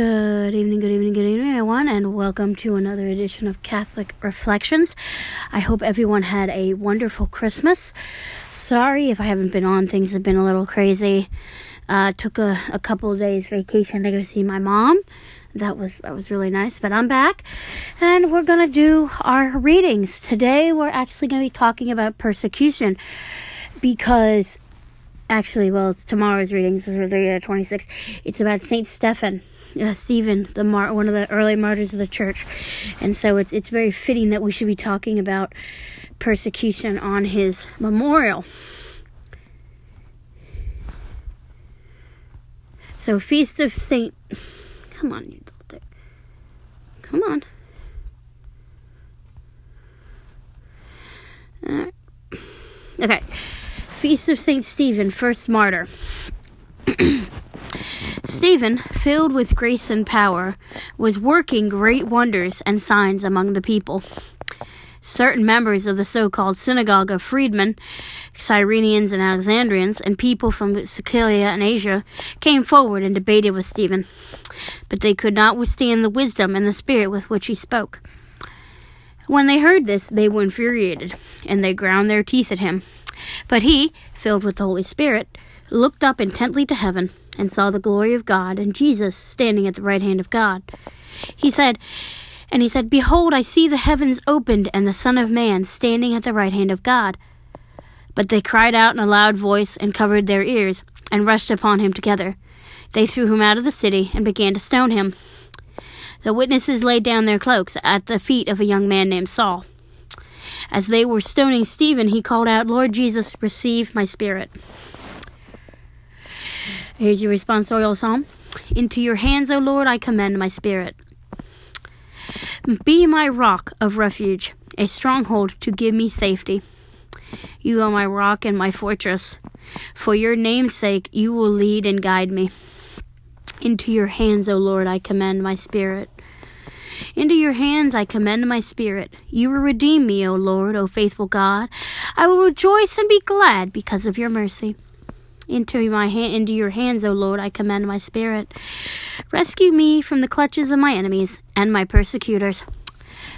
Good evening, good evening, good evening, everyone, and welcome to another edition of Catholic Reflections. I hope everyone had a wonderful Christmas. Sorry if I haven't been on, things have been a little crazy. Uh, took a, a couple days vacation to go see my mom. That was that was really nice, but I'm back, and we're gonna do our readings today. We're actually gonna be talking about persecution because actually, well, it's tomorrow's readings the uh, 26th. It's about Saint Stephen, uh, Stephen, the mar- one of the early martyrs of the church, and so it's it's very fitting that we should be talking about persecution on his memorial. So, Feast of Saint. Come on, you little dick. Come on. Uh, okay. Feast of Saint Stephen, first martyr. Stephen, filled with grace and power, was working great wonders and signs among the people. Certain members of the so called synagogue of freedmen, Cyrenians and Alexandrians, and people from Cilicia and Asia came forward and debated with Stephen. But they could not withstand the wisdom and the spirit with which he spoke. When they heard this, they were infuriated, and they ground their teeth at him. But he, filled with the Holy Spirit, looked up intently to heaven and saw the glory of God and Jesus standing at the right hand of God. He said, and he said, Behold, I see the heavens opened and the Son of Man standing at the right hand of God. But they cried out in a loud voice and covered their ears and rushed upon him together. They threw him out of the city and began to stone him. The witnesses laid down their cloaks at the feet of a young man named Saul. As they were stoning Stephen, he called out, Lord Jesus, receive my spirit. Here's your responsorial psalm. Into your hands, O Lord, I commend my spirit. Be my rock of refuge, a stronghold to give me safety. You are my rock and my fortress. For your name's sake, you will lead and guide me. Into your hands, O Lord, I commend my spirit. Into your hands I commend my spirit. You will redeem me, O Lord, O faithful God. I will rejoice and be glad because of your mercy. Into my hand, into your hands, O Lord, I commend my spirit. Rescue me from the clutches of my enemies and my persecutors.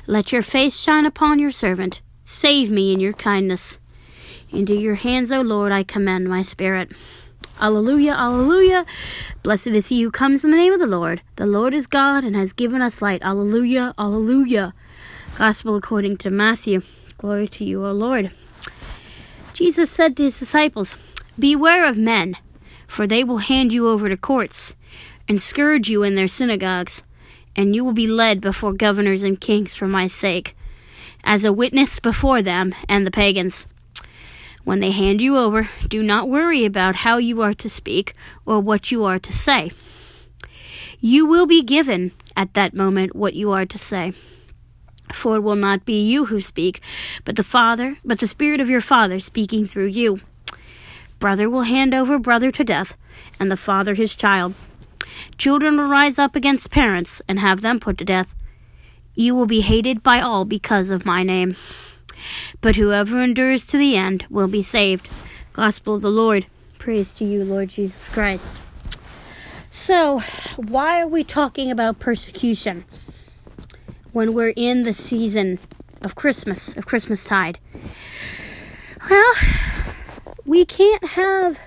Let your face shine upon your servant. Save me in your kindness. Into your hands, O Lord, I commend my spirit. Alleluia, alleluia. Blessed is he who comes in the name of the Lord. The Lord is God and has given us light. Alleluia, alleluia. Gospel according to Matthew. Glory to you, O Lord. Jesus said to his disciples, Beware of men, for they will hand you over to courts and scourge you in their synagogues, and you will be led before governors and kings for my sake, as a witness before them and the pagans. When they hand you over, do not worry about how you are to speak or what you are to say. You will be given at that moment what you are to say. For it will not be you who speak, but the Father, but the Spirit of your Father speaking through you. Brother will hand over brother to death, and the father his child. Children will rise up against parents and have them put to death. You will be hated by all because of my name. But whoever endures to the end will be saved. Gospel of the Lord. Praise to you, Lord Jesus Christ. So, why are we talking about persecution when we're in the season of Christmas, of Christmastide? Well, we can't have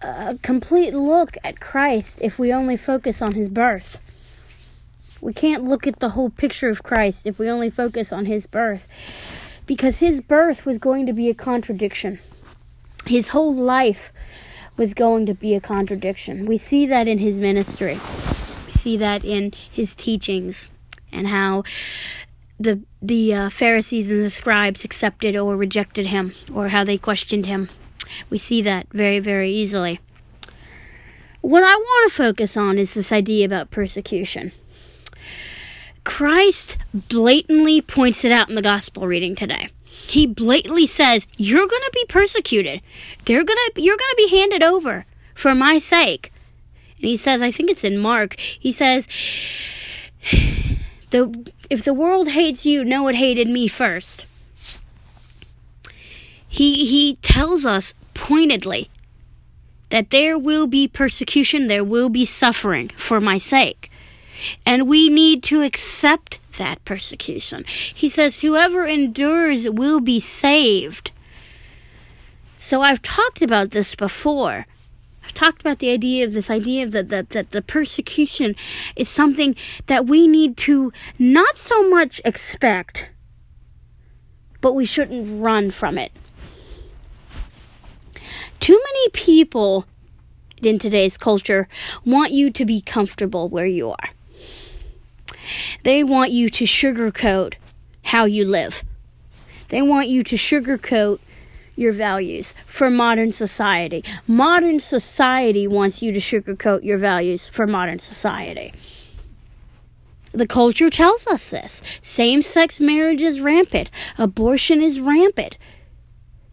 a complete look at Christ if we only focus on his birth. We can't look at the whole picture of Christ if we only focus on his birth. Because his birth was going to be a contradiction. His whole life was going to be a contradiction. We see that in his ministry, we see that in his teachings, and how the the uh, Pharisees and the scribes accepted or rejected him, or how they questioned him. We see that very very easily. What I want to focus on is this idea about persecution. Christ blatantly points it out in the gospel reading today. He blatantly says, "You're going to be persecuted. They're going to you're going to be handed over for my sake." And he says, I think it's in Mark. He says, "The if the world hates you, know it hated me first. He he tells us pointedly that there will be persecution, there will be suffering for my sake. And we need to accept that persecution. He says, Whoever endures will be saved. So I've talked about this before. I've talked about the idea of this idea of that that that the persecution is something that we need to not so much expect, but we shouldn't run from it. Too many people in today's culture want you to be comfortable where you are. They want you to sugarcoat how you live. They want you to sugarcoat your values for modern society. Modern society wants you to sugarcoat your values for modern society. The culture tells us this. Same sex marriage is rampant, abortion is rampant.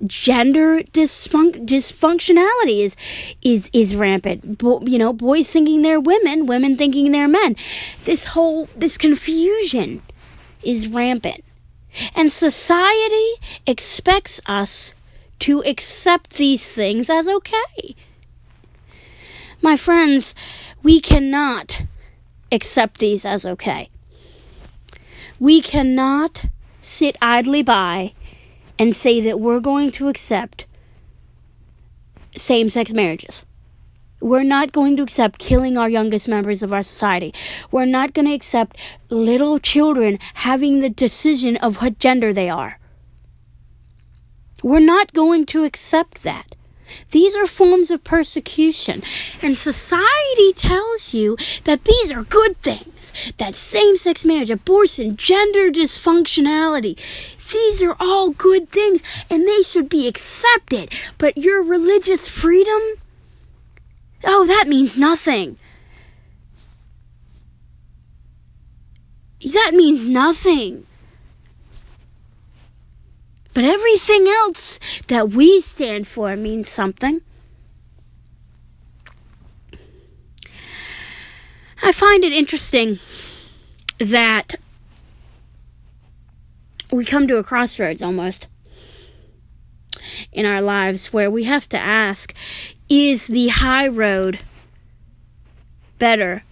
Gender dysfun- dysfunctionality is is is rampant. Bo- you know, boys thinking they're women, women thinking they're men. This whole this confusion is rampant. And society expects us to accept these things as okay. My friends, we cannot accept these as okay. We cannot sit idly by and say that we're going to accept same sex marriages. We're not going to accept killing our youngest members of our society. We're not going to accept little children having the decision of what gender they are. We're not going to accept that. These are forms of persecution. And society tells you that these are good things. That same sex marriage, abortion, gender dysfunctionality, these are all good things and they should be accepted. But your religious freedom? Oh, that means nothing. That means nothing. But everything else that we stand for means something. I find it interesting that we come to a crossroads almost in our lives where we have to ask is the high road better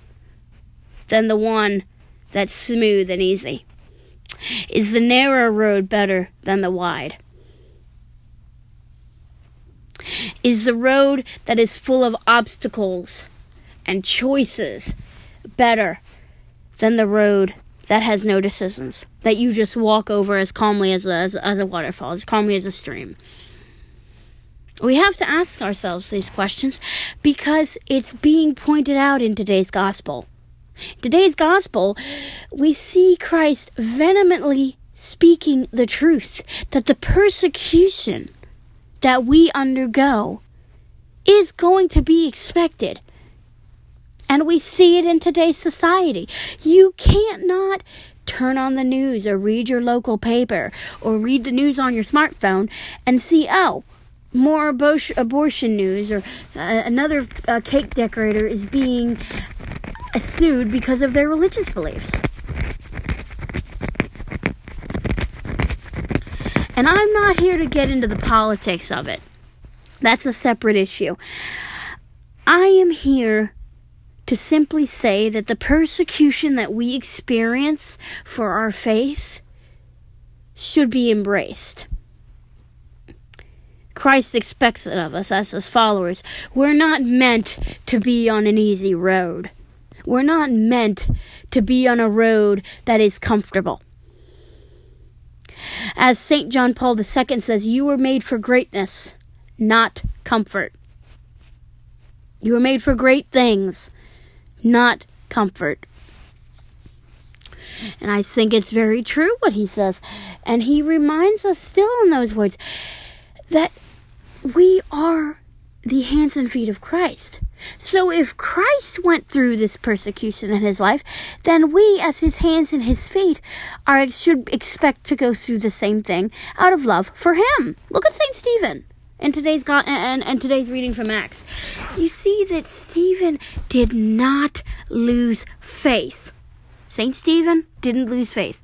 than the one that's smooth and easy? Is the narrow road better than the wide? Is the road that is full of obstacles and choices better than the road that has no decisions, that you just walk over as calmly as a, as, as a waterfall, as calmly as a stream? We have to ask ourselves these questions because it's being pointed out in today's gospel. Today's gospel, we see Christ vehemently speaking the truth that the persecution that we undergo is going to be expected. And we see it in today's society. You can't not turn on the news or read your local paper or read the news on your smartphone and see, oh, more abortion news or uh, another uh, cake decorator is being sued because of their religious beliefs. And I'm not here to get into the politics of it. That's a separate issue. I am here to simply say that the persecution that we experience for our faith should be embraced. Christ expects it of us as his followers. We're not meant to be on an easy road. We're not meant to be on a road that is comfortable. As St. John Paul II says, you were made for greatness, not comfort. You were made for great things, not comfort. And I think it's very true what he says. And he reminds us still in those words that we are the hands and feet of Christ. So if Christ went through this persecution in his life, then we, as his hands and his feet, are should expect to go through the same thing out of love for him. Look at Saint Stephen in today's God and, and today's reading from Acts. You see that Stephen did not lose faith. Saint Stephen didn't lose faith.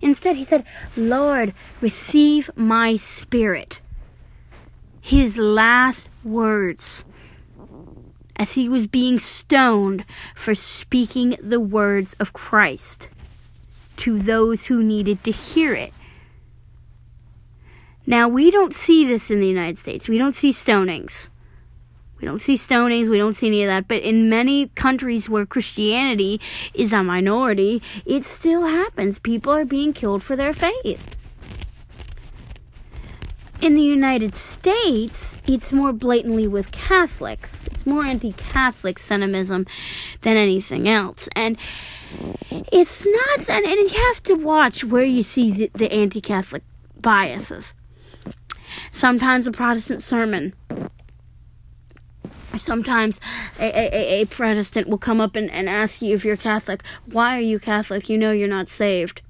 Instead, he said, "Lord, receive my spirit." His last words as he was being stoned for speaking the words of Christ to those who needed to hear it. Now, we don't see this in the United States. We don't see stonings. We don't see stonings, we don't see any of that. But in many countries where Christianity is a minority, it still happens. People are being killed for their faith. In the United States, it's more blatantly with Catholics. It's more anti Catholic sentimentism than anything else. And it's not, and, and you have to watch where you see the, the anti Catholic biases. Sometimes a Protestant sermon sometimes a, a, a, Protestant will come up and, and ask you if you're Catholic, why are you Catholic? You know you're not saved.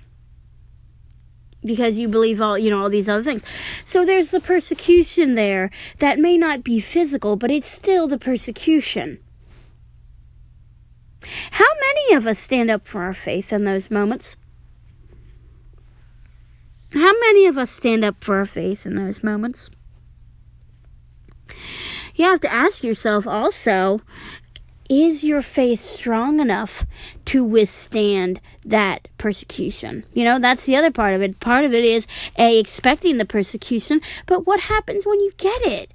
Because you believe all you know all these other things. So there's the persecution there that may not be physical, but it's still the persecution. How many of us stand up for our faith in those moments? How many of us stand up for our faith in those moments? you have to ask yourself also is your faith strong enough to withstand that persecution? You know, that's the other part of it. Part of it is A, expecting the persecution, but what happens when you get it?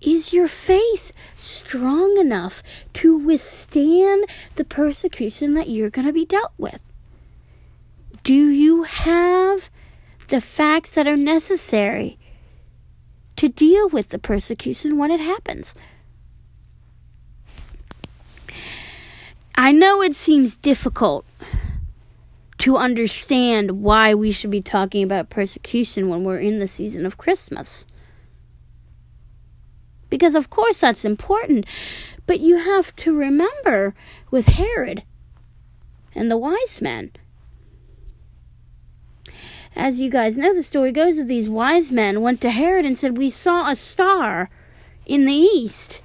Is your faith strong enough to withstand the persecution that you're going to be dealt with? Do you have the facts that are necessary to deal with the persecution when it happens. I know it seems difficult to understand why we should be talking about persecution when we're in the season of Christmas. Because, of course, that's important. But you have to remember with Herod and the wise men, as you guys know, the story goes that these wise men went to Herod and said, We saw a star in the east.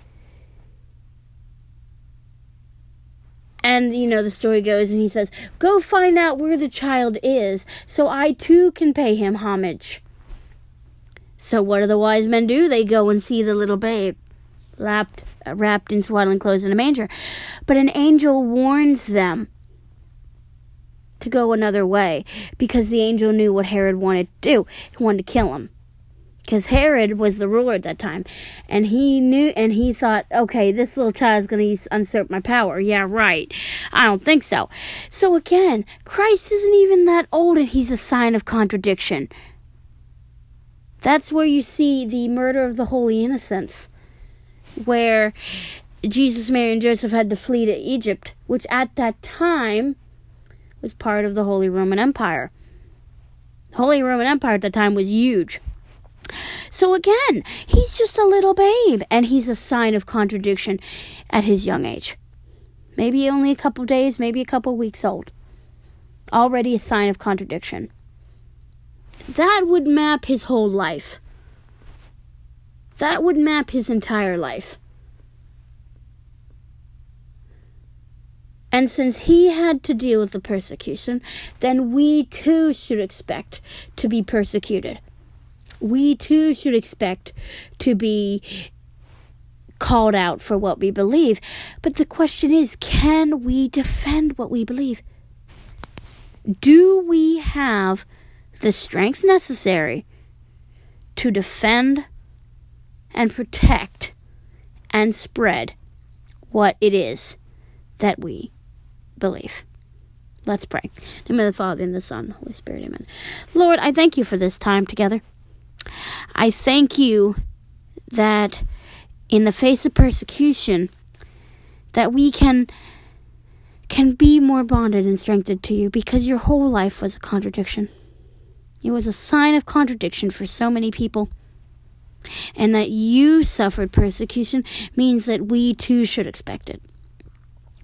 And, you know, the story goes, and he says, Go find out where the child is, so I too can pay him homage. So, what do the wise men do? They go and see the little babe, wrapped, uh, wrapped in swaddling clothes in a manger. But an angel warns them to go another way because the angel knew what Herod wanted to do. He wanted to kill him. Because Herod was the ruler at that time. And he knew, and he thought, okay, this little child's going to usurp my power. Yeah, right. I don't think so. So again, Christ isn't even that old and he's a sign of contradiction. That's where you see the murder of the holy innocents, where Jesus, Mary, and Joseph had to flee to Egypt, which at that time was part of the Holy Roman Empire. The Holy Roman Empire at the time was huge. So again, he's just a little babe, and he's a sign of contradiction at his young age. Maybe only a couple days, maybe a couple weeks old. Already a sign of contradiction. That would map his whole life. That would map his entire life. And since he had to deal with the persecution, then we too should expect to be persecuted. We too should expect to be called out for what we believe. But the question is can we defend what we believe? Do we have the strength necessary to defend and protect and spread what it is that we believe. Let's pray. In the name of the Father, and the Son, and the Holy Spirit, amen. Lord, I thank you for this time together. I thank you that in the face of persecution, that we can can be more bonded and strengthened to you because your whole life was a contradiction. It was a sign of contradiction for so many people. And that you suffered persecution means that we too should expect it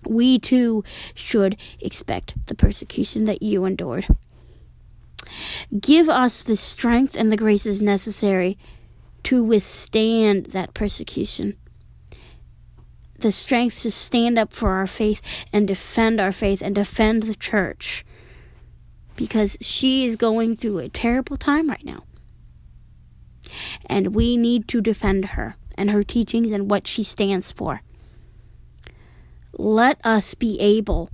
we too should expect the persecution that you endured. Give us the strength and the graces necessary to withstand that persecution. The strength to stand up for our faith and defend our faith and defend the church. Because she is going through a terrible time right now. And we need to defend her and her teachings and what she stands for. Let us be able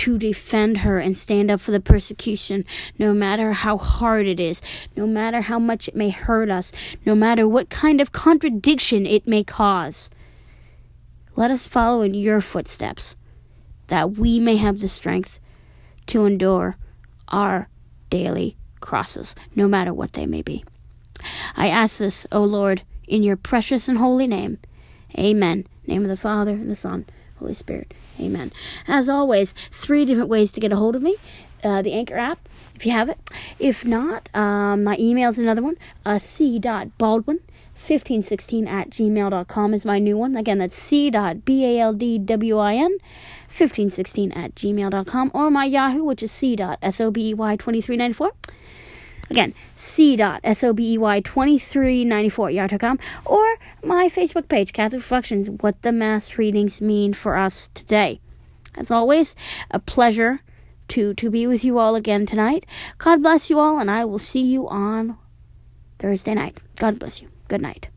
to defend her and stand up for the persecution, no matter how hard it is, no matter how much it may hurt us, no matter what kind of contradiction it may cause. Let us follow in your footsteps, that we may have the strength to endure our daily crosses, no matter what they may be. I ask this, O Lord, in your precious and holy name. Amen. Name of the Father, and the Son, Holy Spirit. Amen. As always, three different ways to get a hold of me. Uh, the Anchor app, if you have it. If not, um, my email is another one. Uh, c.baldwin 1516 at gmail.com is my new one. Again, that's c.baldwin 1516 at gmail.com or my Yahoo, which is c.sobey2394. Again, c.sobey2394 at yahoo.com or my Facebook page, Catholic Reflections, what the Mass readings mean for us today. As always, a pleasure to, to be with you all again tonight. God bless you all, and I will see you on Thursday night. God bless you. Good night.